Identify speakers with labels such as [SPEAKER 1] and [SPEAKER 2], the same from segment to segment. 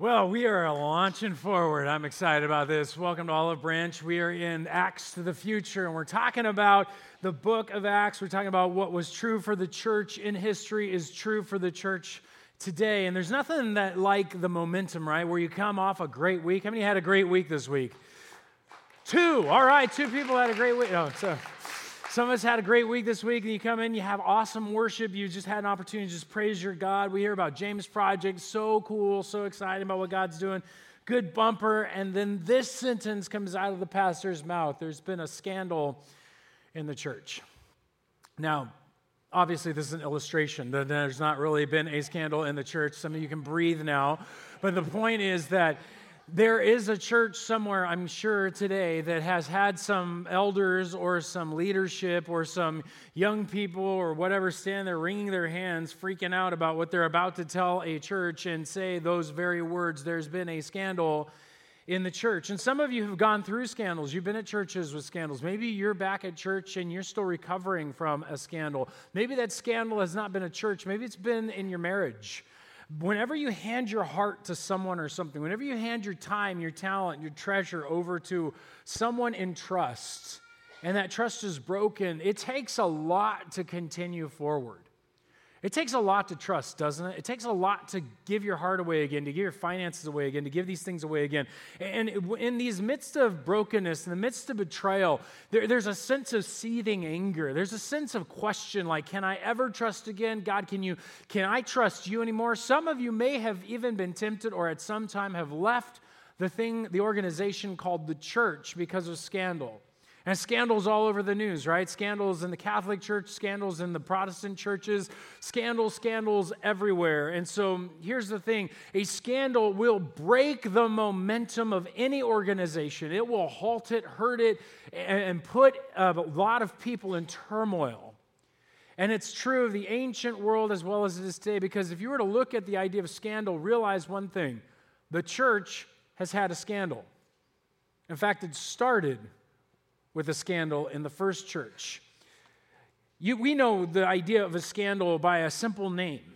[SPEAKER 1] Well, we are launching forward. I'm excited about this. Welcome to Olive Branch. We are in Acts to the future, and we're talking about the book of Acts. We're talking about what was true for the church in history is true for the church today. And there's nothing that like the momentum, right? Where you come off a great week. How many had a great week this week? Two. All right, two people had a great week. Oh, so some of us had a great week this week, and you come in, you have awesome worship. You just had an opportunity to just praise your God. We hear about James Project, so cool, so excited about what God's doing. Good bumper. And then this sentence comes out of the pastor's mouth There's been a scandal in the church. Now, obviously, this is an illustration. There's not really been a scandal in the church. Some of you can breathe now. But the point is that there is a church somewhere, I'm sure, today that has had some elders or some leadership or some young people or whatever stand there wringing their hands, freaking out about what they're about to tell a church and say those very words. There's been a scandal in the church. And some of you have gone through scandals. You've been at churches with scandals. Maybe you're back at church and you're still recovering from a scandal. Maybe that scandal has not been a church, maybe it's been in your marriage whenever you hand your heart to someone or something, whenever you hand your time, your talent, your treasure over to someone in trust, and that trust is broken, it takes a lot to continue forward. It takes a lot to trust, doesn't it? It takes a lot to give your heart away again, to give your finances away again, to give these things away again. And in these midst of brokenness, in the midst of betrayal, there, there's a sense of seething anger. There's a sense of question like, can I ever trust again? God, can you can I trust you anymore? Some of you may have even been tempted or at some time have left the thing, the organization called the church because of scandal. And scandals all over the news, right? Scandals in the Catholic Church, scandals in the Protestant churches, scandals, scandals everywhere. And so here's the thing a scandal will break the momentum of any organization, it will halt it, hurt it, and put a lot of people in turmoil. And it's true of the ancient world as well as it is today, because if you were to look at the idea of scandal, realize one thing the church has had a scandal. In fact, it started with a scandal in the first church. You, we know the idea of a scandal by a simple name.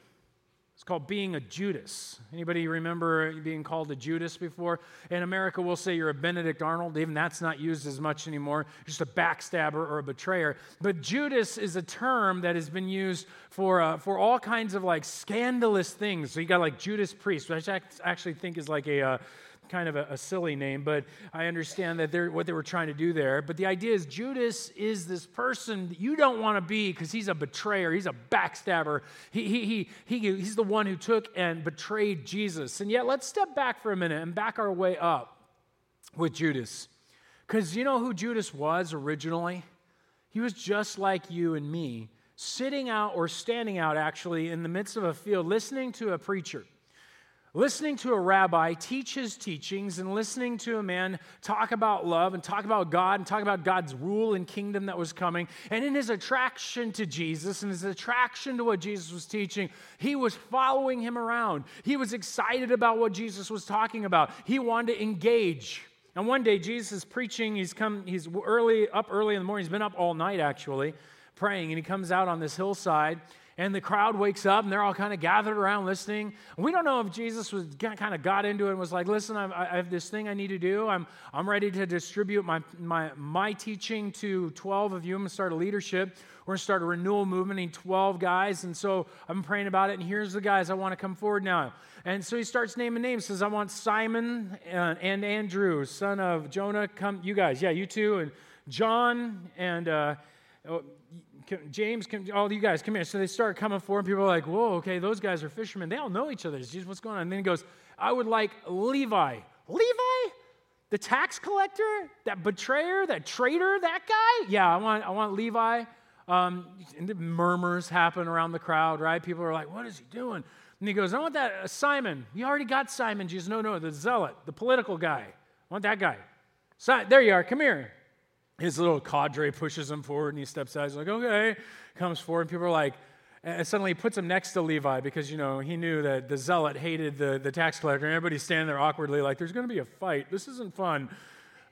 [SPEAKER 1] It's called being a Judas. Anybody remember being called a Judas before? In America, we'll say you're a Benedict Arnold. Even that's not used as much anymore. Just a backstabber or a betrayer. But Judas is a term that has been used for, uh, for all kinds of like scandalous things. So you got like Judas Priest, which I actually think is like a, uh, kind of a, a, silly name, but I understand that they're what they were trying to do there. But the idea is Judas is this person that you don't want to be because he's a betrayer, he's a backstabber. He, he, he, he, he's the one who took and betrayed Jesus. And yet, let's step back for a minute and back our way up with Judas. Because you know who Judas was originally? He was just like you and me, sitting out or standing out actually in the midst of a field, listening to a preacher listening to a rabbi teach his teachings and listening to a man talk about love and talk about God and talk about God's rule and kingdom that was coming. And in his attraction to Jesus and his attraction to what Jesus was teaching, he was following him around. He was excited about what Jesus was talking about. He wanted to engage. And one day Jesus is preaching, he's come he's early up early in the morning, he's been up all night actually, praying, and he comes out on this hillside and the crowd wakes up and they're all kind of gathered around listening. We don't know if Jesus was kind of got into it and was like, listen, I, I have this thing I need to do. I'm, I'm ready to distribute my, my, my teaching to 12 of you. I'm going to start a leadership. We're going to start a renewal movement in 12 guys. And so I'm praying about it. And here's the guys I want to come forward now. And so he starts naming names. Says, I want Simon and, and Andrew, son of Jonah. Come, you guys. Yeah, you two. And John and uh, oh, James, come, all you guys, come here. So they start coming forward. And people are like, whoa, okay, those guys are fishermen. They all know each other. Jesus, what's going on? And then he goes, I would like Levi. Levi? The tax collector? That betrayer? That traitor? That guy? Yeah, I want, I want Levi. Um, and the murmurs happen around the crowd, right? People are like, what is he doing? And he goes, I want that uh, Simon. We already got Simon. Jesus, no, no, the zealot, the political guy. I want that guy. So, there you are. Come here his little cadre pushes him forward and he steps out. He's like, okay, comes forward. And people are like, and suddenly he puts him next to Levi because, you know, he knew that the zealot hated the, the tax collector. And everybody's standing there awkwardly like, there's going to be a fight. This isn't fun.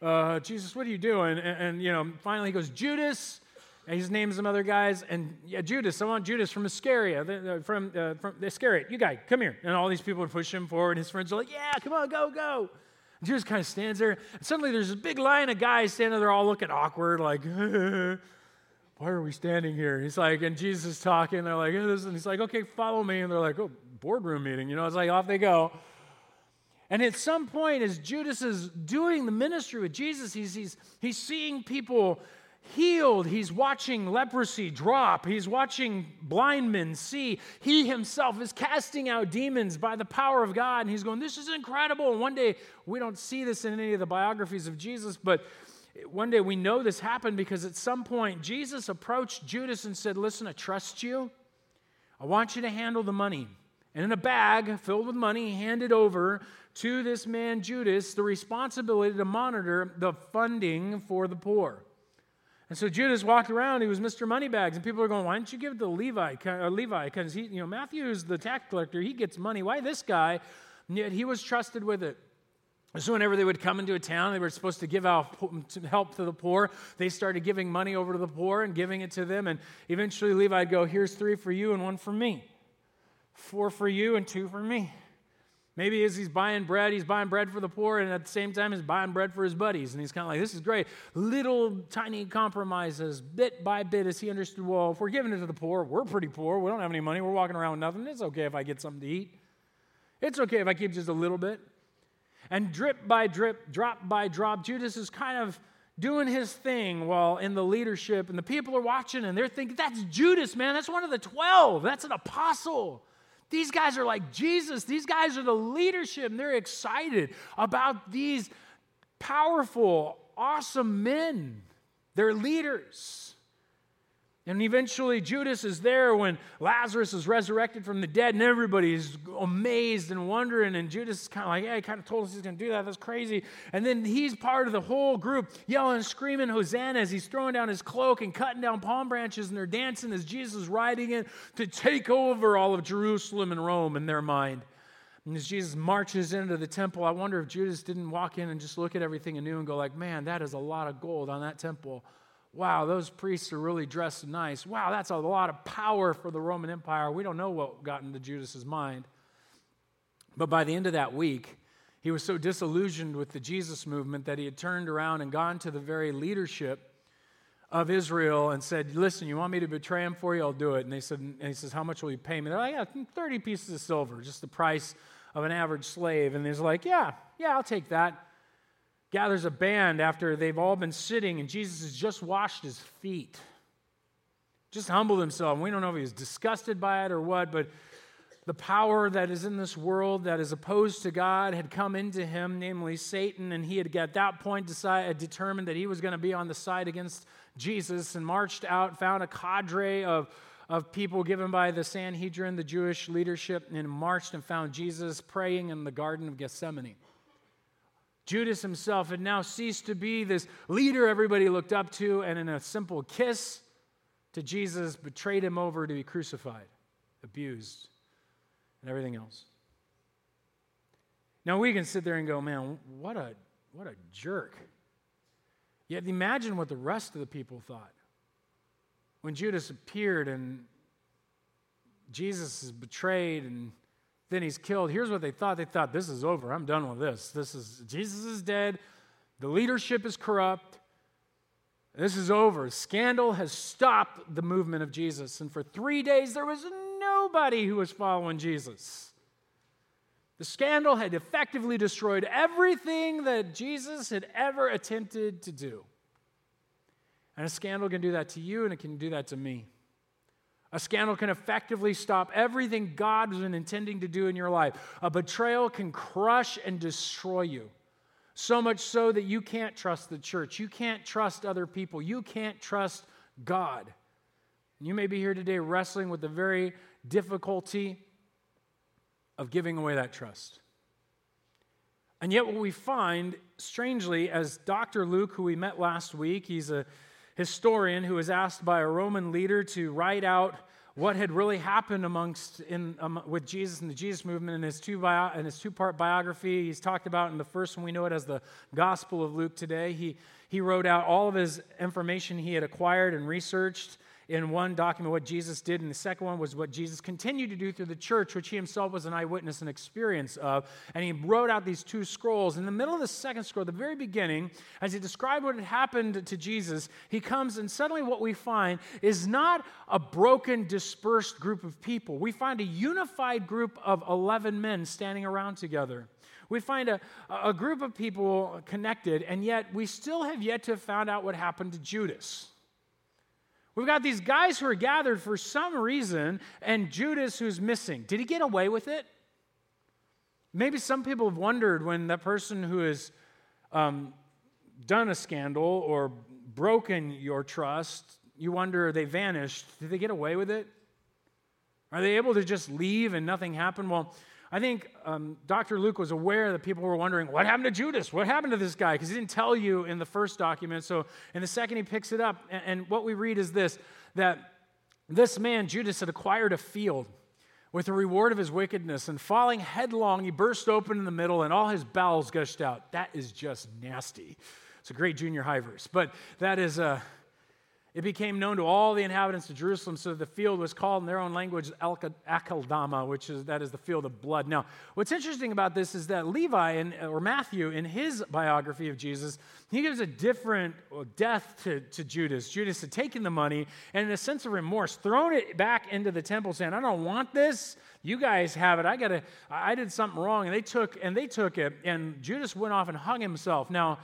[SPEAKER 1] Uh, Jesus, what are you doing? And, and, you know, finally he goes, Judas, And he names some other guys, and yeah, Judas, I want Judas from Iscariot, from, uh, from Iscariot, you guy, come here. And all these people push him forward. And his friends are like, yeah, come on, go, go. Judas kind of stands there. And suddenly there's this big line of guys standing there all looking awkward, like, why are we standing here? He's like, and Jesus is talking. They're like, and he's like, okay, follow me. And they're like, oh, boardroom meeting. You know, it's like, off they go. And at some point, as Judas is doing the ministry with Jesus, he's, he's, he's seeing people healed. He's watching leprosy drop. He's watching blind men see. He himself is casting out demons by the power of God. And he's going, This is incredible. And one day, we don't see this in any of the biographies of Jesus, but one day we know this happened because at some point Jesus approached Judas and said, Listen, I trust you. I want you to handle the money. And in a bag filled with money, he handed over to this man Judas the responsibility to monitor the funding for the poor. And so Judas walked around. He was Mr. Moneybags, and people are going, "Why don't you give it to Levi? Uh, Levi, because he, you know, Matthew is the tax collector. He gets money. Why this guy? And yet he was trusted with it. So whenever they would come into a town, they were supposed to give out help to the poor. They started giving money over to the poor and giving it to them. And eventually Levi'd go, "Here's three for you and one for me, four for you and two for me." Maybe as he's buying bread, he's buying bread for the poor, and at the same time, he's buying bread for his buddies. And he's kind of like, this is great. Little tiny compromises, bit by bit, as he understood, well, if we're giving it to the poor, we're pretty poor. We don't have any money. We're walking around with nothing. It's okay if I get something to eat. It's okay if I keep just a little bit. And drip by drip, drop by drop, Judas is kind of doing his thing while in the leadership, and the people are watching, and they're thinking, that's Judas, man. That's one of the 12. That's an apostle. These guys are like Jesus. These guys are the leadership, and they're excited about these powerful, awesome men. They're leaders. And eventually, Judas is there when Lazarus is resurrected from the dead, and everybody's amazed and wondering. And Judas is kind of like, Yeah, he kind of told us he's going to do that. That's crazy. And then he's part of the whole group yelling and screaming Hosanna as he's throwing down his cloak and cutting down palm branches, and they're dancing as Jesus is riding in to take over all of Jerusalem and Rome in their mind. And as Jesus marches into the temple, I wonder if Judas didn't walk in and just look at everything anew and go, like, Man, that is a lot of gold on that temple wow, those priests are really dressed nice. Wow, that's a lot of power for the Roman Empire. We don't know what got into Judas's mind. But by the end of that week, he was so disillusioned with the Jesus movement that he had turned around and gone to the very leadership of Israel and said, Listen, you want me to betray him for you? I'll do it. And they said, and he says, How much will you pay me? They're like, Yeah, 30 pieces of silver, just the price of an average slave. And he's like, Yeah, yeah, I'll take that gathers a band after they've all been sitting and Jesus has just washed his feet. Just humbled himself. We don't know if he was disgusted by it or what, but the power that is in this world that is opposed to God had come into him, namely Satan, and he had at that point decided, determined that he was going to be on the side against Jesus and marched out, found a cadre of, of people given by the Sanhedrin, the Jewish leadership, and marched and found Jesus praying in the Garden of Gethsemane. Judas himself had now ceased to be this leader everybody looked up to, and in a simple kiss to Jesus, betrayed him over to be crucified, abused, and everything else. Now we can sit there and go, man, what a, what a jerk. Yet imagine what the rest of the people thought. When Judas appeared and Jesus is betrayed and then he's killed. Here's what they thought they thought, this is over. I'm done with this. This is, Jesus is dead. The leadership is corrupt. This is over. Scandal has stopped the movement of Jesus. And for three days, there was nobody who was following Jesus. The scandal had effectively destroyed everything that Jesus had ever attempted to do. And a scandal can do that to you, and it can do that to me. A scandal can effectively stop everything God has been intending to do in your life. A betrayal can crush and destroy you. So much so that you can't trust the church. You can't trust other people. You can't trust God. You may be here today wrestling with the very difficulty of giving away that trust. And yet, what we find, strangely, as Dr. Luke, who we met last week, he's a historian who was asked by a Roman leader to write out what had really happened amongst in um, with Jesus and the Jesus movement in his two bio, in his two part biography. He's talked about in the first one we know it as the Gospel of Luke. Today he he wrote out all of his information he had acquired and researched in one document what Jesus did, and the second one was what Jesus continued to do through the church, which he himself was an eyewitness and experience of. And he wrote out these two scrolls. In the middle of the second scroll, the very beginning, as he described what had happened to Jesus, he comes, and suddenly what we find is not a broken, dispersed group of people. We find a unified group of 11 men standing around together. We find a, a group of people connected, and yet we still have yet to have found out what happened to Judas. We've got these guys who are gathered for some reason, and Judas who's missing. Did he get away with it? Maybe some people have wondered when that person who has um, done a scandal or broken your trust, you wonder they vanished. Did they get away with it? Are they able to just leave and nothing happened? Well, I think um, Dr. Luke was aware that people were wondering, what happened to Judas? What happened to this guy? Because he didn't tell you in the first document. So in the second, he picks it up. And, and what we read is this that this man, Judas, had acquired a field with the reward of his wickedness, and falling headlong, he burst open in the middle, and all his bowels gushed out. That is just nasty. It's a great junior high verse, but that is a. Uh, it became known to all the inhabitants of Jerusalem, so the field was called in their own language Akeldama, which is that is the field of blood. Now, what's interesting about this is that Levi in, or Matthew, in his biography of Jesus, he gives a different uh, death to, to Judas. Judas had taken the money and, in a sense of remorse, thrown it back into the temple, saying, "I don't want this. You guys have it. I gotta. I did something wrong." And they took and they took it, and Judas went off and hung himself. Now.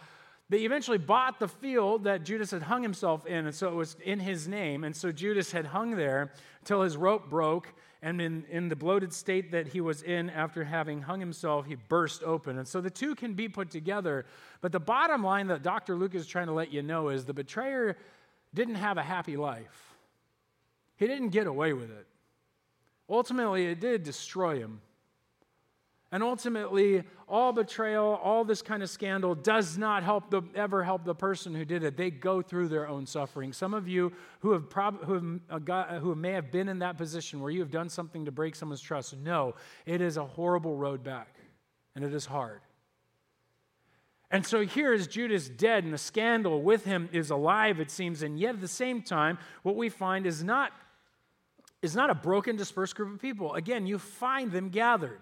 [SPEAKER 1] They eventually bought the field that Judas had hung himself in, and so it was in his name. And so Judas had hung there until his rope broke, and in, in the bloated state that he was in after having hung himself, he burst open. And so the two can be put together. But the bottom line that Dr. Luke is trying to let you know is the betrayer didn't have a happy life, he didn't get away with it. Ultimately, it did destroy him. And ultimately, all betrayal, all this kind of scandal does not help the, ever help the person who did it. They go through their own suffering. Some of you who, have prob- who, have, uh, got, who may have been in that position where you have done something to break someone's trust, know it is a horrible road back, and it is hard. And so here is Judas dead, and the scandal with him is alive, it seems. And yet at the same time, what we find is not, is not a broken, dispersed group of people. Again, you find them gathered.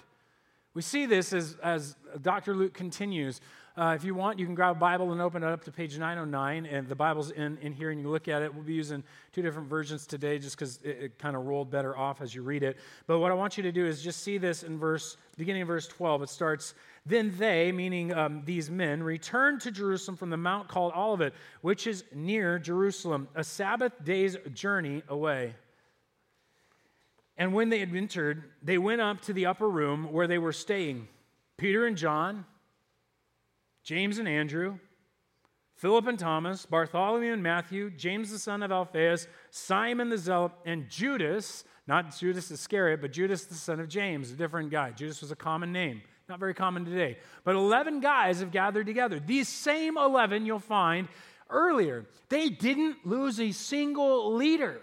[SPEAKER 1] We see this as, as Dr. Luke continues. Uh, if you want, you can grab a Bible and open it up to page 909, and the Bible's in, in here, and you look at it. We'll be using two different versions today just because it, it kind of rolled better off as you read it. But what I want you to do is just see this in verse, beginning of verse 12. It starts, Then they, meaning um, these men, returned to Jerusalem from the mount called Olivet, which is near Jerusalem, a Sabbath day's journey away. And when they had entered, they went up to the upper room where they were staying Peter and John, James and Andrew, Philip and Thomas, Bartholomew and Matthew, James the son of Alphaeus, Simon the Zealot, and Judas, not Judas Iscariot, but Judas the son of James, a different guy. Judas was a common name, not very common today. But 11 guys have gathered together. These same 11 you'll find earlier. They didn't lose a single leader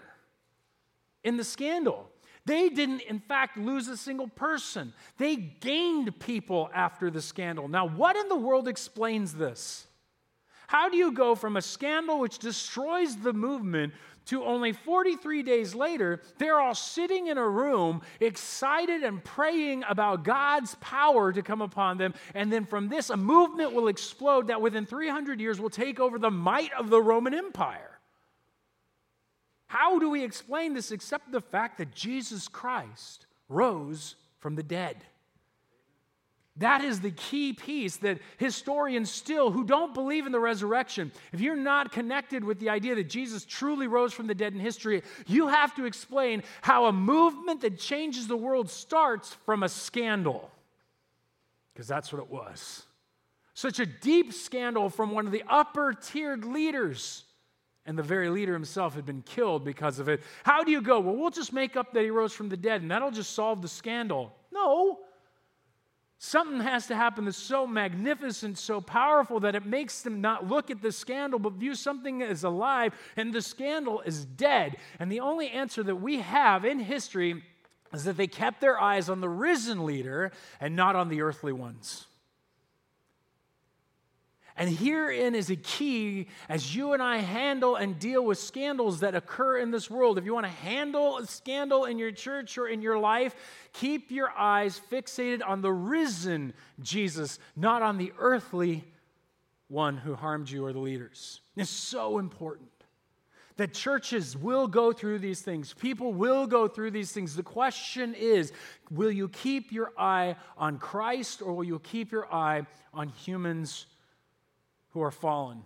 [SPEAKER 1] in the scandal. They didn't, in fact, lose a single person. They gained people after the scandal. Now, what in the world explains this? How do you go from a scandal which destroys the movement to only 43 days later, they're all sitting in a room, excited and praying about God's power to come upon them. And then from this, a movement will explode that within 300 years will take over the might of the Roman Empire. How do we explain this except the fact that Jesus Christ rose from the dead? That is the key piece that historians still, who don't believe in the resurrection, if you're not connected with the idea that Jesus truly rose from the dead in history, you have to explain how a movement that changes the world starts from a scandal. Because that's what it was. Such a deep scandal from one of the upper tiered leaders and the very leader himself had been killed because of it. How do you go? Well, we'll just make up that he rose from the dead and that'll just solve the scandal. No. Something has to happen that's so magnificent, so powerful that it makes them not look at the scandal, but view something as alive, and the scandal is dead. And the only answer that we have in history is that they kept their eyes on the risen leader and not on the earthly ones. And herein is a key as you and I handle and deal with scandals that occur in this world. If you want to handle a scandal in your church or in your life, keep your eyes fixated on the risen Jesus, not on the earthly one who harmed you or the leaders. It's so important that churches will go through these things. People will go through these things. The question is will you keep your eye on Christ or will you keep your eye on humans? Who are fallen.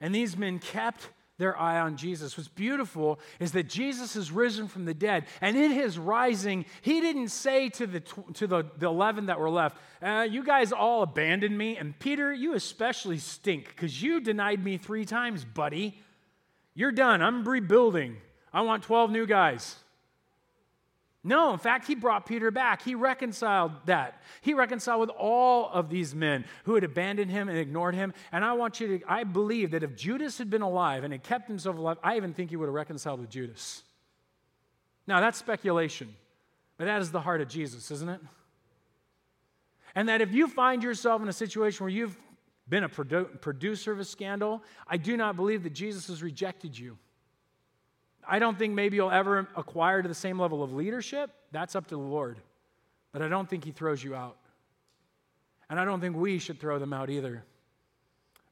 [SPEAKER 1] And these men kept their eye on Jesus. What's beautiful is that Jesus is risen from the dead. And in his rising, he didn't say to the, to the, the 11 that were left, uh, You guys all abandoned me. And Peter, you especially stink because you denied me three times, buddy. You're done. I'm rebuilding. I want 12 new guys. No, in fact, he brought Peter back. He reconciled that. He reconciled with all of these men who had abandoned him and ignored him. And I want you to, I believe that if Judas had been alive and had kept himself alive, I even think he would have reconciled with Judas. Now, that's speculation, but that is the heart of Jesus, isn't it? And that if you find yourself in a situation where you've been a produ- producer of a scandal, I do not believe that Jesus has rejected you. I don't think maybe you'll ever acquire to the same level of leadership. That's up to the Lord. But I don't think He throws you out. And I don't think we should throw them out either.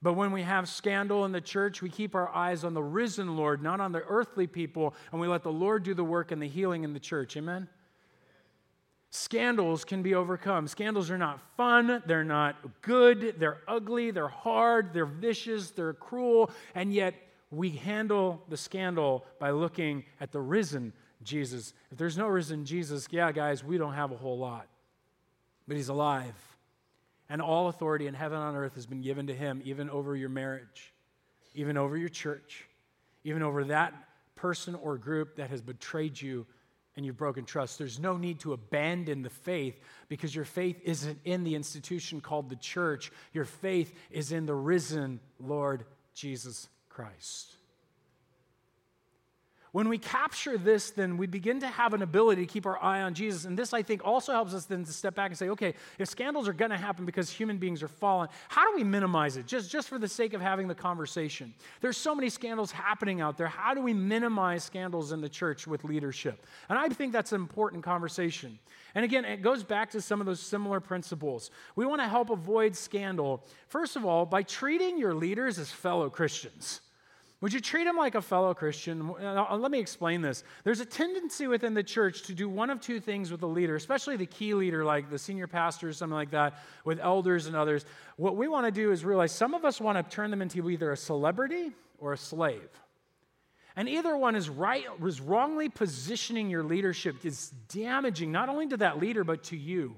[SPEAKER 1] But when we have scandal in the church, we keep our eyes on the risen Lord, not on the earthly people, and we let the Lord do the work and the healing in the church. Amen? Scandals can be overcome. Scandals are not fun, they're not good, they're ugly, they're hard, they're vicious, they're cruel, and yet we handle the scandal by looking at the risen Jesus. If there's no risen Jesus, yeah, guys, we don't have a whole lot. But he's alive. And all authority in heaven and on earth has been given to him, even over your marriage, even over your church, even over that person or group that has betrayed you and you've broken trust. There's no need to abandon the faith because your faith isn't in the institution called the church. Your faith is in the risen Lord Jesus Christ. When we capture this, then we begin to have an ability to keep our eye on Jesus. And this, I think, also helps us then to step back and say, okay, if scandals are going to happen because human beings are fallen, how do we minimize it? Just, just for the sake of having the conversation. There's so many scandals happening out there. How do we minimize scandals in the church with leadership? And I think that's an important conversation. And again, it goes back to some of those similar principles. We want to help avoid scandal, first of all, by treating your leaders as fellow Christians. Would you treat him like a fellow Christian? Uh, uh, let me explain this. There's a tendency within the church to do one of two things with a leader, especially the key leader, like the senior pastor or something like that, with elders and others. What we want to do is realize some of us want to turn them into either a celebrity or a slave. And either one is right is wrongly positioning your leadership is damaging not only to that leader but to you.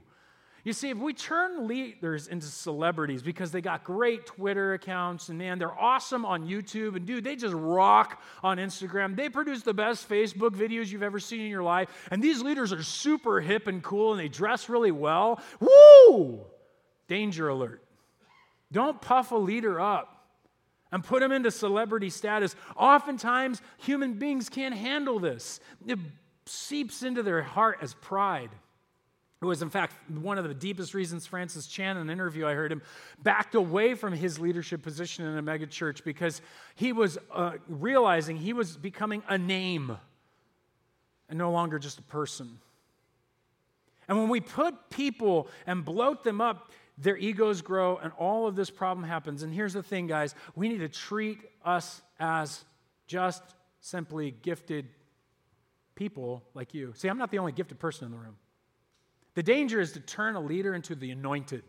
[SPEAKER 1] You see, if we turn leaders into celebrities because they got great Twitter accounts and man, they're awesome on YouTube and dude, they just rock on Instagram. They produce the best Facebook videos you've ever seen in your life. And these leaders are super hip and cool and they dress really well. Woo! Danger alert. Don't puff a leader up and put them into celebrity status. Oftentimes, human beings can't handle this. It seeps into their heart as pride. It was, in fact, one of the deepest reasons Francis Chan, in an interview I heard him, backed away from his leadership position in a megachurch because he was uh, realizing he was becoming a name and no longer just a person. And when we put people and bloat them up, their egos grow and all of this problem happens. And here's the thing, guys we need to treat us as just simply gifted people like you. See, I'm not the only gifted person in the room. The danger is to turn a leader into the anointed.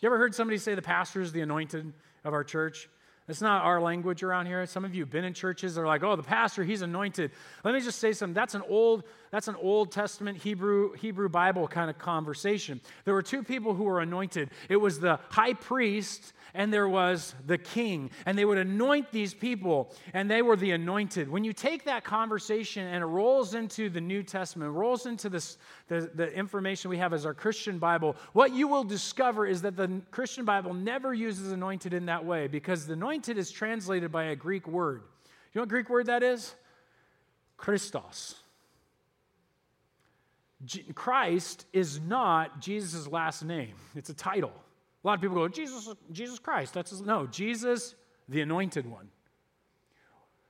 [SPEAKER 1] You ever heard somebody say the pastor is the anointed of our church? That's not our language around here. Some of you have been in churches that are like, oh, the pastor, he's anointed. Let me just say something. That's an old, that's an Old Testament Hebrew, Hebrew Bible kind of conversation. There were two people who were anointed. It was the high priest and there was the king. And they would anoint these people, and they were the anointed. When you take that conversation and it rolls into the New Testament, rolls into this, the, the information we have as our Christian Bible, what you will discover is that the Christian Bible never uses anointed in that way because the anointed is translated by a Greek word. You know what Greek word that is? Christos. Christ is not Jesus' last name. It's a title. A lot of people go, Jesus, Jesus Christ. That's his, no, Jesus, the anointed one.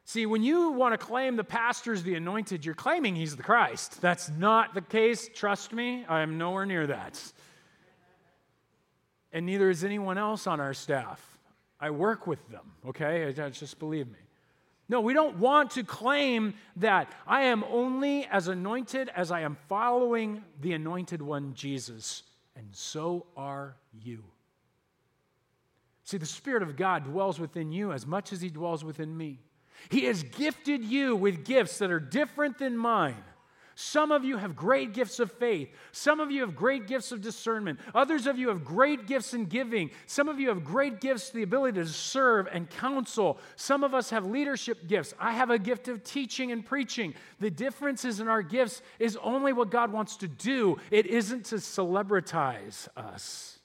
[SPEAKER 1] See, when you want to claim the pastor's the anointed, you're claiming he's the Christ. That's not the case. Trust me, I am nowhere near that. And neither is anyone else on our staff. I work with them, okay? Just believe me. No, we don't want to claim that I am only as anointed as I am following the anointed one, Jesus, and so are you. See, the Spirit of God dwells within you as much as He dwells within me. He has gifted you with gifts that are different than mine. Some of you have great gifts of faith. Some of you have great gifts of discernment. Others of you have great gifts in giving. Some of you have great gifts, the ability to serve and counsel. Some of us have leadership gifts. I have a gift of teaching and preaching. The differences in our gifts is only what God wants to do, it isn't to celebritize us.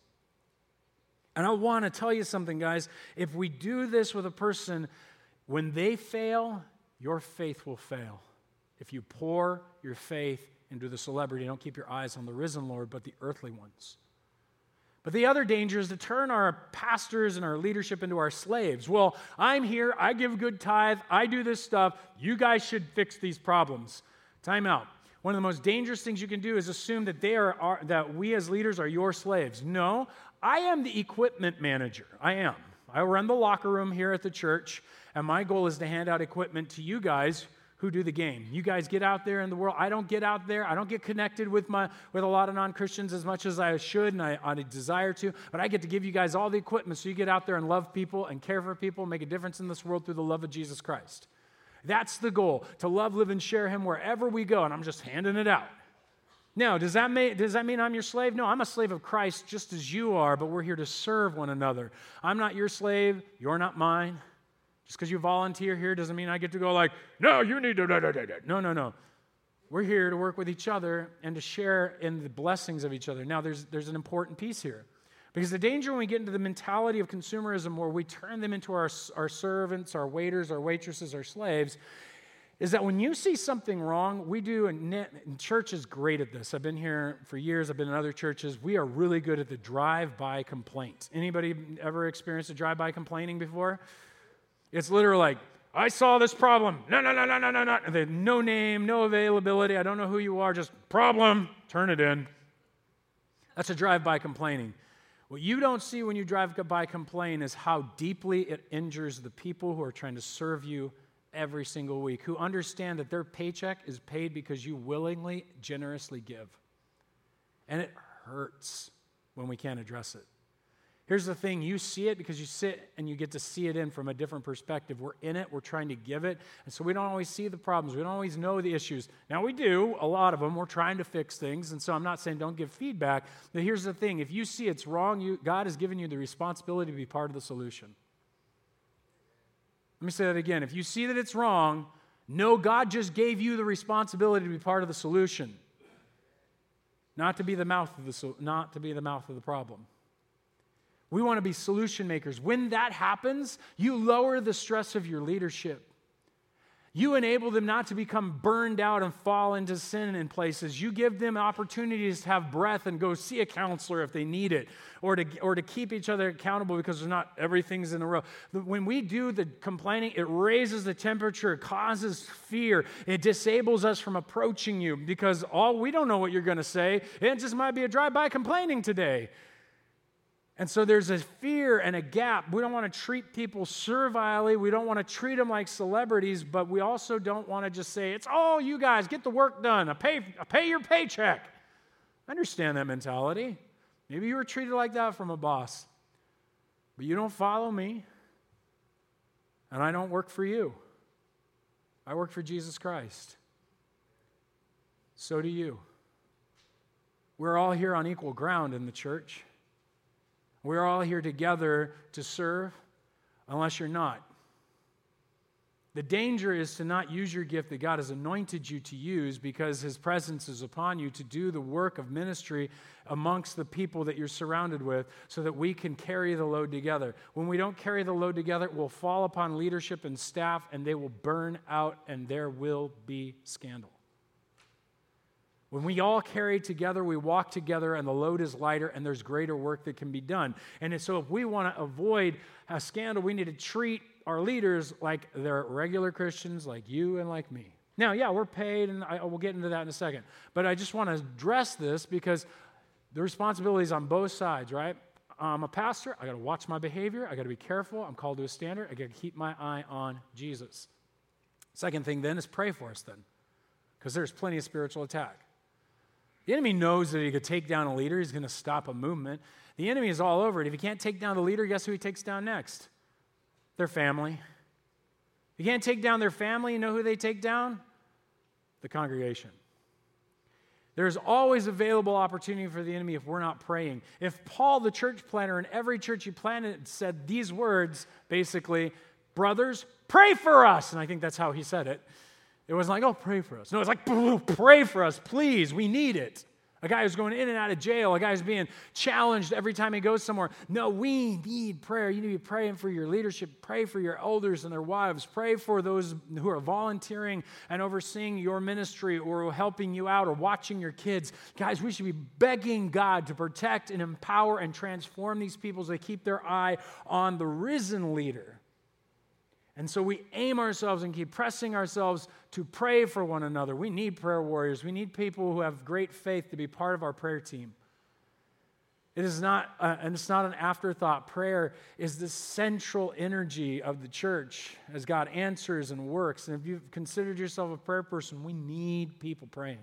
[SPEAKER 1] And I want to tell you something, guys. If we do this with a person, when they fail, your faith will fail. If you pour your faith into the celebrity, don't keep your eyes on the risen Lord, but the earthly ones. But the other danger is to turn our pastors and our leadership into our slaves. Well, I'm here, I give good tithe, I do this stuff, you guys should fix these problems. Time out. One of the most dangerous things you can do is assume that they are, are that we as leaders are your slaves. No, I am the equipment manager. I am. I run the locker room here at the church, and my goal is to hand out equipment to you guys who do the game. You guys get out there in the world. I don't get out there. I don't get connected with my with a lot of non-Christians as much as I should and I, I desire to, but I get to give you guys all the equipment so you get out there and love people and care for people, make a difference in this world through the love of Jesus Christ. That's the goal, to love, live, and share him wherever we go, and I'm just handing it out. Now, does that, mean, does that mean I'm your slave? No, I'm a slave of Christ just as you are, but we're here to serve one another. I'm not your slave, you're not mine. Just because you volunteer here doesn't mean I get to go like, no, you need to. Da, da, da, no, no, no. We're here to work with each other and to share in the blessings of each other. Now, there's, there's an important piece here. Because the danger when we get into the mentality of consumerism where we turn them into our, our servants, our waiters, our waitresses, our slaves, is that when you see something wrong, we do, and, church is great at this. I've been here for years, I've been in other churches. We are really good at the drive-by complaint. Anybody ever experienced a drive-by complaining before? It's literally like, I saw this problem. No, no, no, no, no, no, no. No name, no availability. I don't know who you are. Just problem. Turn it in. That's a drive by complaining. What you don't see when you drive by complain is how deeply it injures the people who are trying to serve you every single week, who understand that their paycheck is paid because you willingly, generously give. And it hurts when we can't address it. Here's the thing you see it because you sit and you get to see it in from a different perspective. We're in it, we're trying to give it, and so we don't always see the problems. We don't always know the issues. Now, we do, a lot of them. We're trying to fix things, and so I'm not saying don't give feedback, but here's the thing if you see it's wrong, you, God has given you the responsibility to be part of the solution. Let me say that again. If you see that it's wrong, no, God just gave you the responsibility to be part of the solution, not to be the mouth of the, not to be the mouth of the problem. We want to be solution makers. When that happens, you lower the stress of your leadership. You enable them not to become burned out and fall into sin in places. You give them opportunities to have breath and go see a counselor if they need it, or to, or to keep each other accountable because there's not everything's in a row. When we do the complaining, it raises the temperature, it causes fear, it disables us from approaching you because all we don't know what you're going to say. It just might be a drive by complaining today. And so there's a fear and a gap. We don't want to treat people servilely. We don't want to treat them like celebrities, but we also don't want to just say, it's all you guys, get the work done. I pay, I pay your paycheck. I understand that mentality. Maybe you were treated like that from a boss, but you don't follow me. And I don't work for you, I work for Jesus Christ. So do you. We're all here on equal ground in the church. We're all here together to serve, unless you're not. The danger is to not use your gift that God has anointed you to use because His presence is upon you to do the work of ministry amongst the people that you're surrounded with so that we can carry the load together. When we don't carry the load together, it will fall upon leadership and staff and they will burn out and there will be scandal. When we all carry together, we walk together, and the load is lighter, and there's greater work that can be done. And so, if we want to avoid a scandal, we need to treat our leaders like they're regular Christians, like you and like me. Now, yeah, we're paid, and I, we'll get into that in a second. But I just want to address this because the responsibility is on both sides, right? I'm a pastor. I got to watch my behavior. I got to be careful. I'm called to a standard. I got to keep my eye on Jesus. Second thing then is pray for us then, because there's plenty of spiritual attack. The enemy knows that if he could take down a leader, he's going to stop a movement. The enemy is all over it. If he can't take down the leader, guess who he takes down next? Their family. If you can't take down their family, you know who they take down? The congregation. There's always available opportunity for the enemy if we're not praying. If Paul, the church planter, in every church he planted said these words, basically, brothers, pray for us. And I think that's how he said it. It wasn't like, oh, pray for us. No, it's like, pray for us, please. We need it. A guy who's going in and out of jail, a guy who's being challenged every time he goes somewhere. No, we need prayer. You need to be praying for your leadership. Pray for your elders and their wives. Pray for those who are volunteering and overseeing your ministry or helping you out or watching your kids. Guys, we should be begging God to protect and empower and transform these people so they keep their eye on the risen leader. And so we aim ourselves and keep pressing ourselves to pray for one another. We need prayer warriors. We need people who have great faith to be part of our prayer team. It is not, uh, and it's not an afterthought. Prayer is the central energy of the church as God answers and works. And if you've considered yourself a prayer person, we need people praying.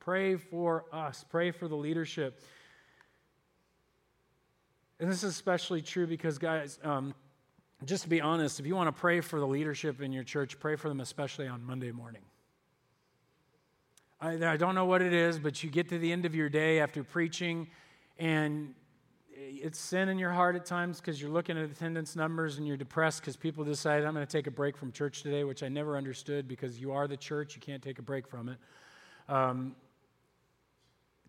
[SPEAKER 1] Pray for us, pray for the leadership. And this is especially true because, guys, um, just to be honest, if you want to pray for the leadership in your church, pray for them especially on Monday morning. I, I, don't know what it is, but you get to the end of your day after preaching, and it's sin in your heart at times because you're looking at attendance numbers and you're depressed because people decide, I'm going to take a break from church today, which I never understood because you are the church. You can't take a break from it. Um,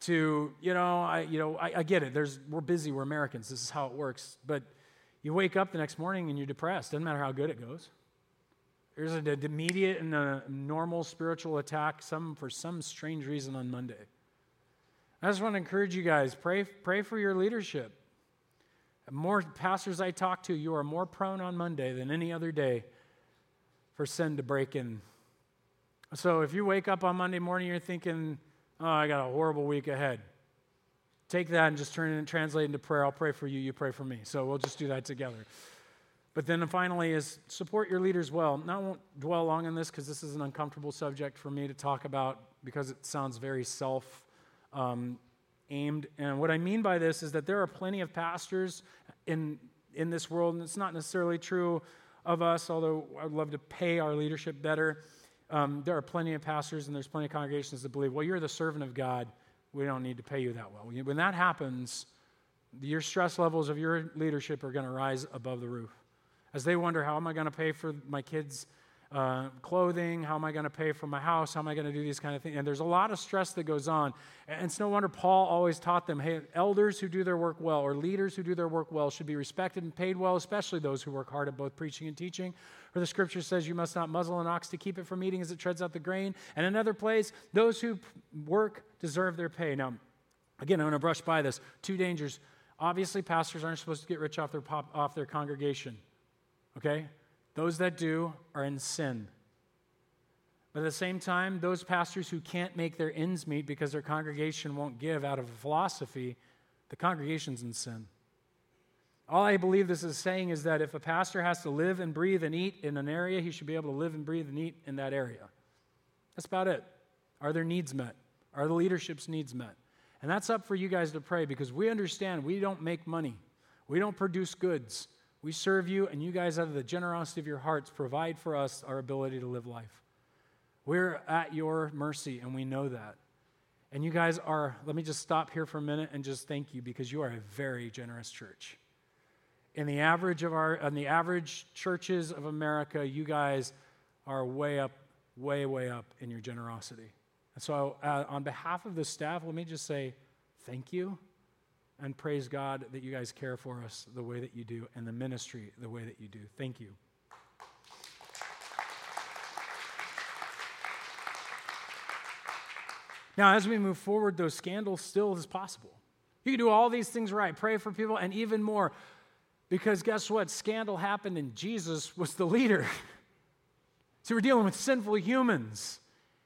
[SPEAKER 1] to, you know, I, you know, I, I get it. There's, we're busy. We're Americans. This is how it works. But you wake up the next morning and you're depressed. Doesn't matter how good it goes. There's an immediate and a normal spiritual attack, some for some strange reason on Monday. I just want to encourage you guys pray, pray for your leadership. More pastors I talk to, you are more prone on Monday than any other day for sin to break in. So if you wake up on Monday morning, you're thinking, oh, I got a horrible week ahead take that and just turn it and translate it into prayer. I'll pray for you, you pray for me. So we'll just do that together. But then finally is support your leaders well. Now I won't dwell long on this because this is an uncomfortable subject for me to talk about because it sounds very self um, aimed. And what I mean by this is that there are plenty of pastors in in this world, and it's not necessarily true of us, although I'd love to pay our leadership better. Um, there are plenty of pastors and there's plenty of congregations that believe, well, you're the servant of God we don't need to pay you that well. When that happens, your stress levels of your leadership are going to rise above the roof. As they wonder, how am I going to pay for my kids' uh, clothing? How am I going to pay for my house? How am I going to do these kind of things? And there's a lot of stress that goes on. And it's no wonder Paul always taught them hey, elders who do their work well or leaders who do their work well should be respected and paid well, especially those who work hard at both preaching and teaching. For the scripture says, You must not muzzle an ox to keep it from eating as it treads out the grain. And another place, those who work deserve their pay. Now, again, I'm going to brush by this. Two dangers. Obviously, pastors aren't supposed to get rich off their, pop, off their congregation. Okay? Those that do are in sin. But at the same time, those pastors who can't make their ends meet because their congregation won't give out of a philosophy, the congregation's in sin. All I believe this is saying is that if a pastor has to live and breathe and eat in an area, he should be able to live and breathe and eat in that area. That's about it. Are their needs met? Are the leadership's needs met? And that's up for you guys to pray because we understand we don't make money, we don't produce goods. We serve you, and you guys, out of the generosity of your hearts, provide for us our ability to live life. We're at your mercy, and we know that. And you guys are, let me just stop here for a minute and just thank you because you are a very generous church. In the average of our, in the average churches of America, you guys are way up, way, way up in your generosity. And so, uh, on behalf of the staff, let me just say thank you and praise God that you guys care for us the way that you do and the ministry the way that you do. Thank you. Now, as we move forward, those scandals still is possible. You can do all these things right, pray for people, and even more. Because guess what? Scandal happened and Jesus was the leader. See, we're dealing with sinful humans.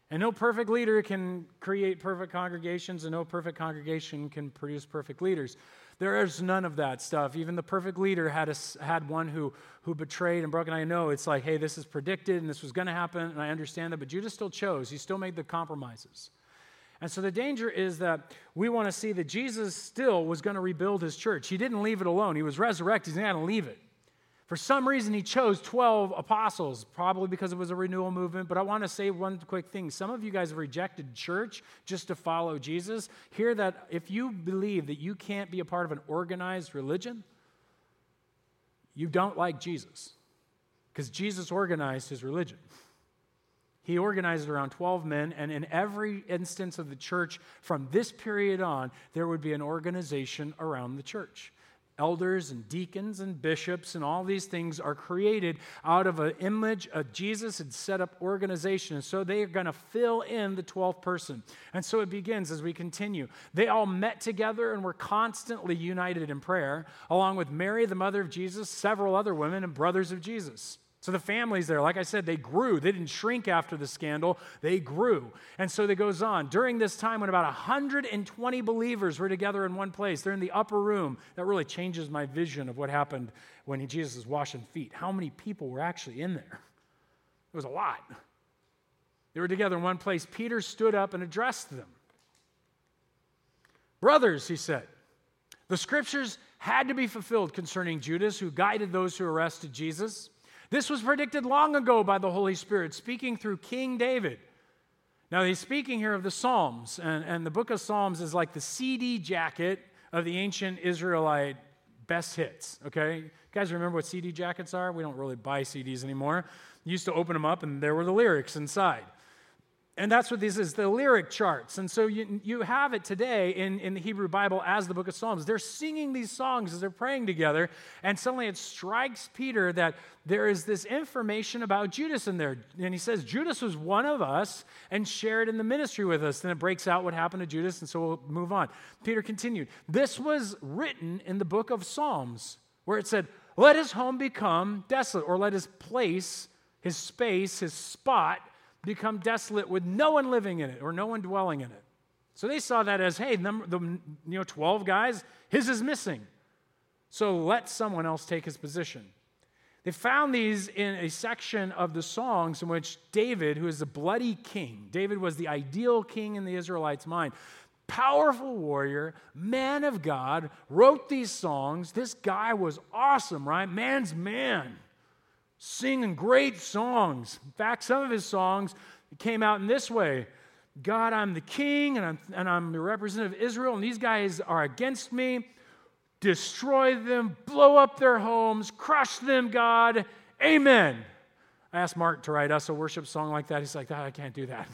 [SPEAKER 1] And no perfect leader can create perfect congregations, and no perfect congregation can produce perfect leaders. There is none of that stuff. Even the perfect leader had, a, had one who, who betrayed and broke. And I know it's like, hey, this is predicted and this was going to happen, and I understand that, but Judas still chose. He still made the compromises. And so the danger is that we want to see that Jesus still was going to rebuild his church. He didn't leave it alone, he was resurrected, he's not going to leave it. For some reason, he chose 12 apostles, probably because it was a renewal movement. But I want to say one quick thing. Some of you guys have rejected church just to follow Jesus. Hear that if you believe that you can't be a part of an organized religion, you don't like Jesus. Because Jesus organized his religion. He organized around 12 men, and in every instance of the church from this period on, there would be an organization around the church elders and deacons and bishops and all these things are created out of an image of Jesus had set up organization. And so they are going to fill in the 12th person. And so it begins as we continue. They all met together and were constantly united in prayer, along with Mary, the mother of Jesus, several other women, and brothers of Jesus. So the families there, like I said, they grew. They didn't shrink after the scandal, they grew. And so it goes on. During this time, when about 120 believers were together in one place, they're in the upper room. That really changes my vision of what happened when Jesus was washing feet. How many people were actually in there? It was a lot. They were together in one place. Peter stood up and addressed them. Brothers, he said, the scriptures had to be fulfilled concerning Judas, who guided those who arrested Jesus. This was predicted long ago by the Holy Spirit, speaking through King David. Now, he's speaking here of the Psalms, and, and the book of Psalms is like the CD jacket of the ancient Israelite best hits, okay? You guys remember what CD jackets are? We don't really buy CDs anymore. You used to open them up, and there were the lyrics inside. And that's what this is the lyric charts. And so you, you have it today in, in the Hebrew Bible as the book of Psalms. They're singing these songs as they're praying together. And suddenly it strikes Peter that there is this information about Judas in there. And he says, Judas was one of us and shared in the ministry with us. Then it breaks out what happened to Judas. And so we'll move on. Peter continued. This was written in the book of Psalms where it said, Let his home become desolate, or let his place, his space, his spot, become desolate with no one living in it or no one dwelling in it. So they saw that as, hey, number, the you know, 12 guys, his is missing. So let someone else take his position. They found these in a section of the songs in which David, who is the bloody king, David was the ideal king in the Israelites' mind, powerful warrior, man of God, wrote these songs. This guy was awesome, right? Man's man singing great songs. In fact, some of his songs came out in this way God, I'm the king, and I'm, and I'm the representative of Israel, and these guys are against me. Destroy them, blow up their homes, crush them, God. Amen. I asked Mark to write us a worship song like that. He's like, oh, I can't do that.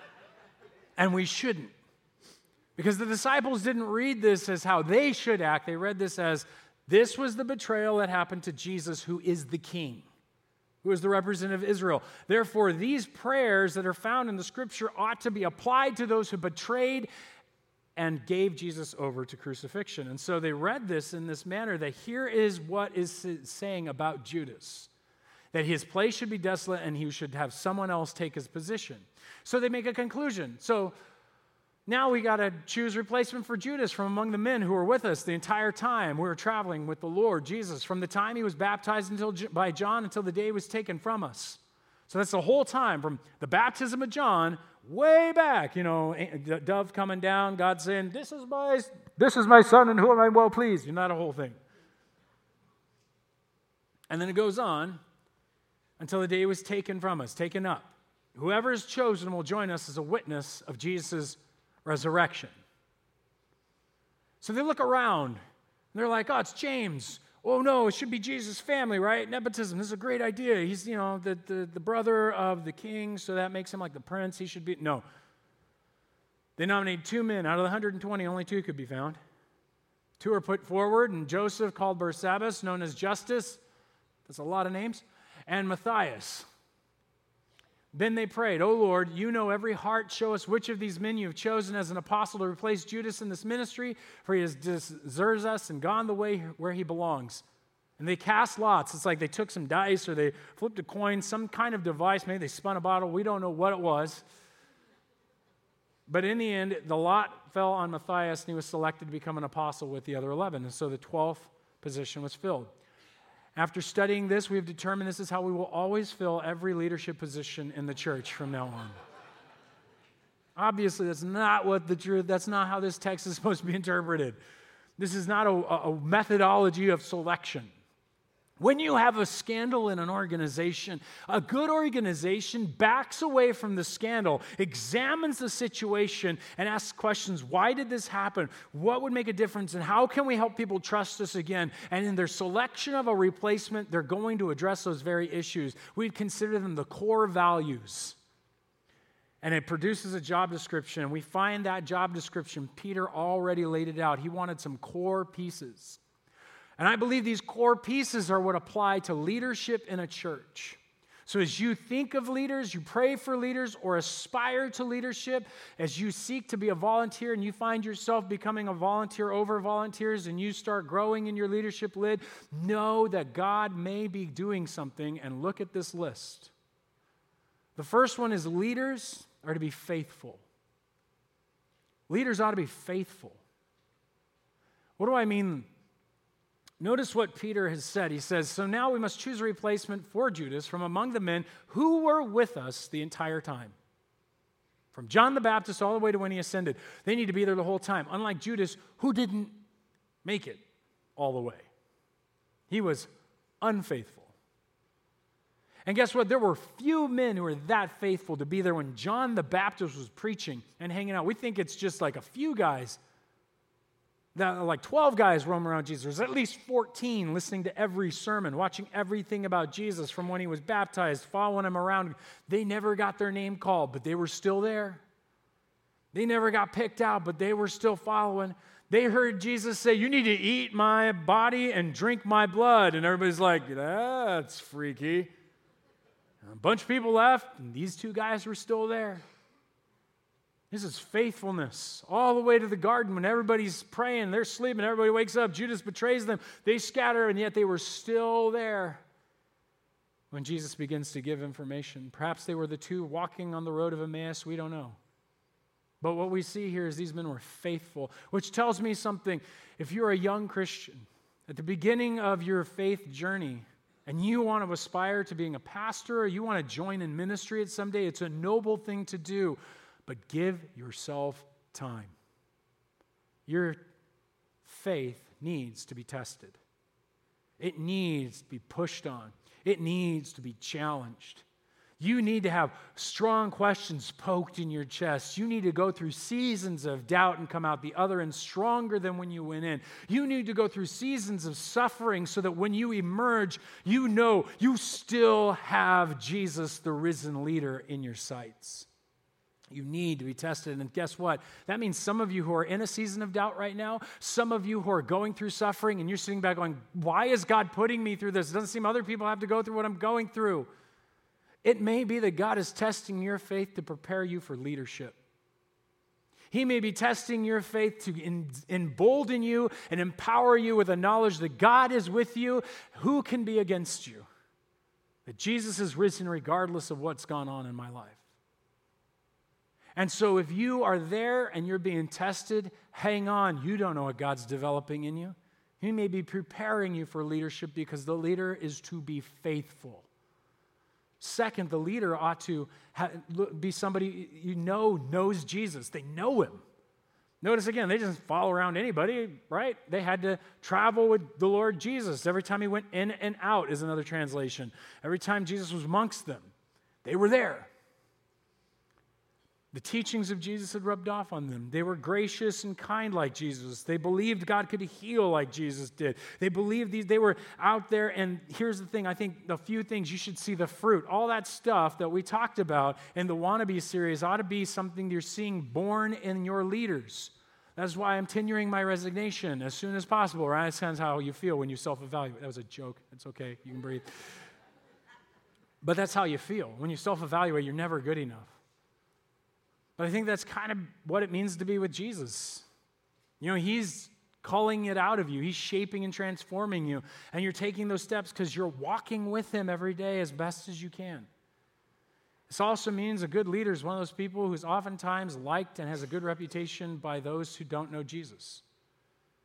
[SPEAKER 1] and we shouldn't. Because the disciples didn't read this as how they should act. They read this as this was the betrayal that happened to Jesus, who is the king, who is the representative of Israel. Therefore, these prayers that are found in the scripture ought to be applied to those who betrayed and gave Jesus over to crucifixion. And so they read this in this manner that here is what is saying about Judas that his place should be desolate and he should have someone else take his position. So they make a conclusion. So now we got to choose replacement for Judas from among the men who were with us the entire time we were traveling with the Lord Jesus, from the time he was baptized until, by John until the day he was taken from us. So that's the whole time from the baptism of John way back, you know, dove coming down, God saying, "This is my this is my son in whom I'm well pleased." You know, not a whole thing. And then it goes on until the day was taken from us, taken up. Whoever is chosen will join us as a witness of Jesus' resurrection. So they look around and they're like, oh, it's James. Oh, no, it should be Jesus' family, right? Nepotism. This is a great idea. He's, you know, the, the, the brother of the king, so that makes him like the prince. He should be. No. They nominated two men. Out of the 120, only two could be found. Two are put forward, and Joseph, called Barsabbas, known as Justus, that's a lot of names, and Matthias. Then they prayed, O Lord, you know every heart. Show us which of these men you have chosen as an apostle to replace Judas in this ministry, for he has deserted us and gone the way where he belongs. And they cast lots. It's like they took some dice or they flipped a coin, some kind of device. Maybe they spun a bottle. We don't know what it was. But in the end, the lot fell on Matthias, and he was selected to become an apostle with the other 11. And so the 12th position was filled. After studying this, we have determined this is how we will always fill every leadership position in the church from now on. Obviously, that's not what the truth, that's not how this text is supposed to be interpreted. This is not a, a methodology of selection. When you have a scandal in an organization, a good organization backs away from the scandal, examines the situation, and asks questions why did this happen? What would make a difference? And how can we help people trust us again? And in their selection of a replacement, they're going to address those very issues. We'd consider them the core values. And it produces a job description. We find that job description, Peter already laid it out. He wanted some core pieces. And I believe these core pieces are what apply to leadership in a church. So, as you think of leaders, you pray for leaders, or aspire to leadership, as you seek to be a volunteer and you find yourself becoming a volunteer over volunteers and you start growing in your leadership lid, know that God may be doing something and look at this list. The first one is leaders are to be faithful. Leaders ought to be faithful. What do I mean Notice what Peter has said. He says, So now we must choose a replacement for Judas from among the men who were with us the entire time. From John the Baptist all the way to when he ascended. They need to be there the whole time, unlike Judas, who didn't make it all the way. He was unfaithful. And guess what? There were few men who were that faithful to be there when John the Baptist was preaching and hanging out. We think it's just like a few guys that like 12 guys roam around Jesus. There's at least 14 listening to every sermon, watching everything about Jesus from when he was baptized, following him around. They never got their name called, but they were still there. They never got picked out, but they were still following. They heard Jesus say, You need to eat my body and drink my blood. And everybody's like, That's freaky. A bunch of people left, and these two guys were still there. This is faithfulness all the way to the garden when everybody's praying, they're sleeping, everybody wakes up. Judas betrays them, they scatter, and yet they were still there when Jesus begins to give information. Perhaps they were the two walking on the road of Emmaus, we don't know. But what we see here is these men were faithful, which tells me something. If you're a young Christian, at the beginning of your faith journey, and you want to aspire to being a pastor or you want to join in ministry at some day, it's a noble thing to do but give yourself time. Your faith needs to be tested, it needs to be pushed on, it needs to be challenged. You need to have strong questions poked in your chest. You need to go through seasons of doubt and come out the other end stronger than when you went in. You need to go through seasons of suffering so that when you emerge, you know you still have Jesus, the risen leader, in your sights. You need to be tested. And guess what? That means some of you who are in a season of doubt right now, some of you who are going through suffering, and you're sitting back going, Why is God putting me through this? It doesn't seem other people have to go through what I'm going through. It may be that God is testing your faith to prepare you for leadership. He may be testing your faith to embolden you and empower you with a knowledge that God is with you. Who can be against you? That Jesus is risen regardless of what's gone on in my life. And so, if you are there and you're being tested, hang on. You don't know what God's developing in you. He may be preparing you for leadership because the leader is to be faithful. Second, the leader ought to be somebody you know knows Jesus. They know him. Notice again, they didn't follow around anybody, right? They had to travel with the Lord Jesus. Every time he went in and out, is another translation. Every time Jesus was amongst them, they were there. The teachings of Jesus had rubbed off on them. They were gracious and kind like Jesus. They believed God could heal like Jesus did. They believed these, they were out there. And here's the thing I think a few things you should see the fruit. All that stuff that we talked about in the Wannabe series ought to be something you're seeing born in your leaders. That's why I'm tendering my resignation as soon as possible, right? That sounds how you feel when you self evaluate. That was a joke. It's okay. You can breathe. But that's how you feel. When you self evaluate, you're never good enough. But I think that's kind of what it means to be with Jesus. You know, He's calling it out of you, He's shaping and transforming you. And you're taking those steps because you're walking with Him every day as best as you can. This also means a good leader is one of those people who's oftentimes liked and has a good reputation by those who don't know Jesus.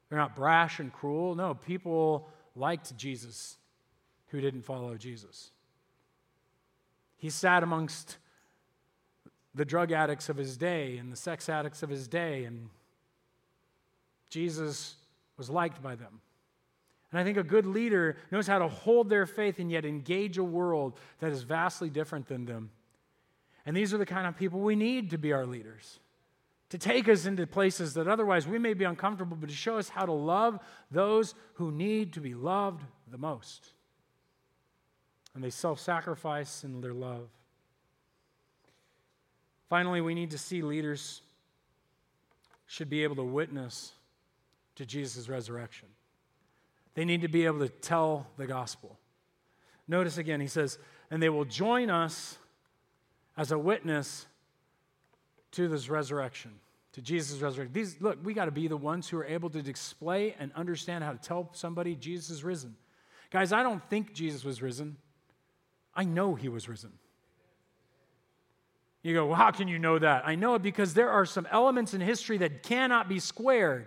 [SPEAKER 1] They're not brash and cruel. No, people liked Jesus who didn't follow Jesus. He sat amongst the drug addicts of his day and the sex addicts of his day, and Jesus was liked by them. And I think a good leader knows how to hold their faith and yet engage a world that is vastly different than them. And these are the kind of people we need to be our leaders, to take us into places that otherwise we may be uncomfortable, but to show us how to love those who need to be loved the most. And they self sacrifice in their love. Finally, we need to see leaders should be able to witness to Jesus' resurrection. They need to be able to tell the gospel. Notice again, he says, and they will join us as a witness to this resurrection, to Jesus' resurrection. These, look, we got to be the ones who are able to display and understand how to tell somebody Jesus is risen. Guys, I don't think Jesus was risen. I know he was risen. You go, well, how can you know that? I know it because there are some elements in history that cannot be squared.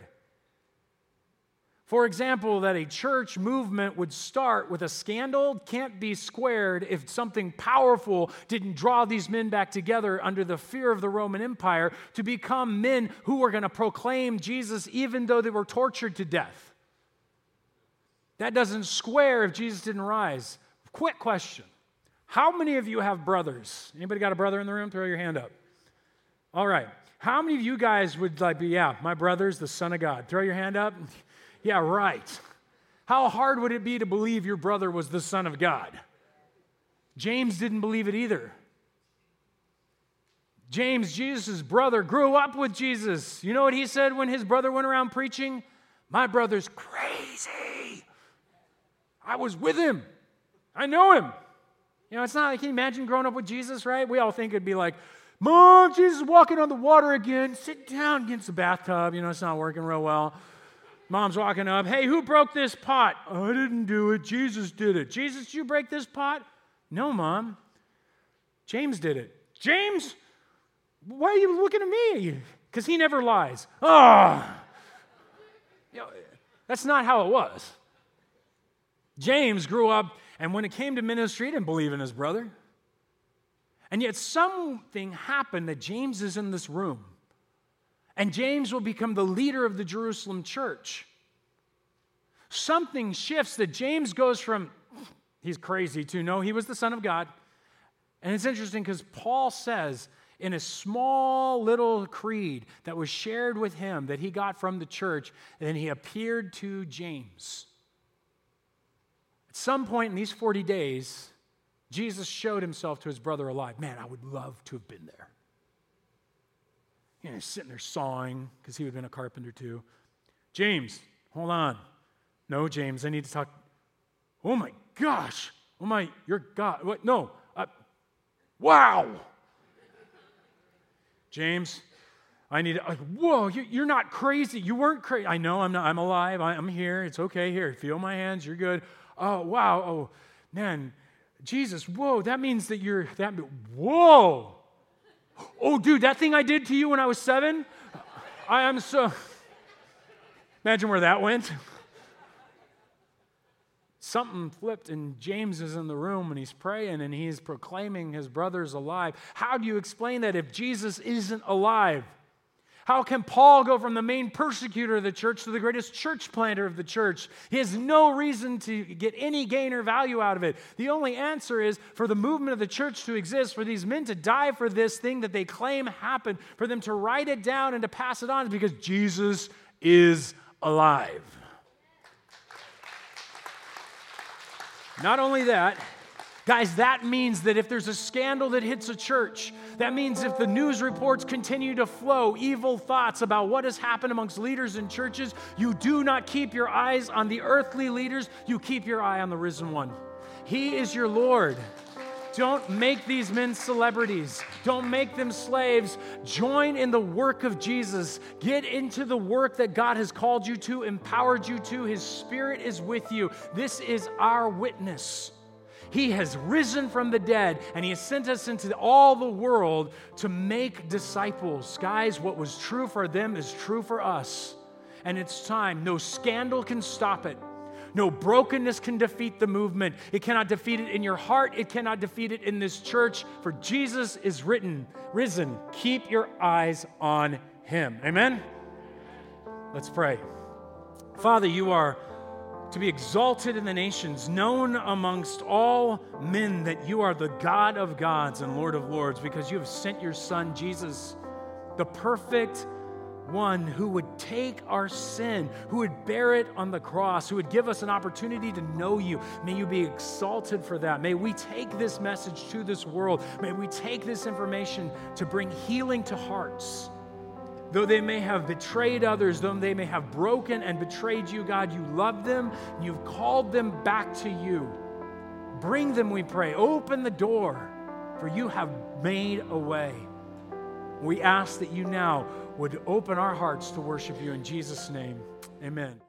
[SPEAKER 1] For example, that a church movement would start with a scandal can't be squared if something powerful didn't draw these men back together under the fear of the Roman Empire to become men who were going to proclaim Jesus even though they were tortured to death. That doesn't square if Jesus didn't rise. Quick question how many of you have brothers? Anybody got a brother in the room? Throw your hand up. All right. How many of you guys would like be, yeah, my brother's the Son of God? Throw your hand up. Yeah, right. How hard would it be to believe your brother was the Son of God? James didn't believe it either. James, Jesus' brother, grew up with Jesus. You know what he said when his brother went around preaching? My brother's crazy. I was with him, I know him. You know, it's not, like, can you imagine growing up with Jesus, right? We all think it'd be like, Mom, Jesus walking on the water again. Sit down against the bathtub. You know, it's not working real well. Mom's walking up. Hey, who broke this pot? I didn't do it. Jesus did it. Jesus, did you break this pot? No, Mom. James did it. James? Why are you looking at me? Because he never lies. Ah! Oh. You know, that's not how it was. James grew up and when it came to ministry, he didn't believe in his brother. And yet something happened that James is in this room. And James will become the leader of the Jerusalem church. Something shifts that James goes from, he's crazy, to no, he was the Son of God. And it's interesting because Paul says in a small little creed that was shared with him that he got from the church, and he appeared to James some point in these 40 days, Jesus showed himself to his brother alive. Man, I would love to have been there. You know, sitting there sawing because he would have been a carpenter too. James, hold on. No, James, I need to talk. Oh my gosh. Oh my, you're God. What? No. Uh, wow. James, I need to, like, whoa, you're not crazy. You weren't crazy. I know I'm not, I'm alive. I'm here. It's okay. Here, feel my hands. You're good oh, wow, oh, man, Jesus, whoa, that means that you're, that, whoa. Oh, dude, that thing I did to you when I was seven, I am so, imagine where that went. Something flipped, and James is in the room and he's praying and he's proclaiming his brother's alive. How do you explain that if Jesus isn't alive? How can Paul go from the main persecutor of the church to the greatest church planter of the church? He has no reason to get any gain or value out of it. The only answer is for the movement of the church to exist, for these men to die for this thing that they claim happened, for them to write it down and to pass it on, because Jesus is alive. Not only that, Guys, that means that if there's a scandal that hits a church, that means if the news reports continue to flow evil thoughts about what has happened amongst leaders in churches, you do not keep your eyes on the earthly leaders, you keep your eye on the risen one. He is your Lord. Don't make these men celebrities. Don't make them slaves. Join in the work of Jesus. Get into the work that God has called you to, empowered you to. His Spirit is with you. This is our witness. He has risen from the dead and He has sent us into all the world to make disciples. Guys, what was true for them is true for us. And it's time. No scandal can stop it. No brokenness can defeat the movement. It cannot defeat it in your heart. It cannot defeat it in this church. For Jesus is written, risen. Keep your eyes on Him. Amen? Let's pray. Father, you are to be exalted in the nations, known amongst all men that you are the God of gods and Lord of lords, because you have sent your Son, Jesus, the perfect one who would take our sin, who would bear it on the cross, who would give us an opportunity to know you. May you be exalted for that. May we take this message to this world. May we take this information to bring healing to hearts Though they may have betrayed others, though they may have broken and betrayed you, God, you love them. You've called them back to you. Bring them, we pray. Open the door, for you have made a way. We ask that you now would open our hearts to worship you in Jesus' name. Amen.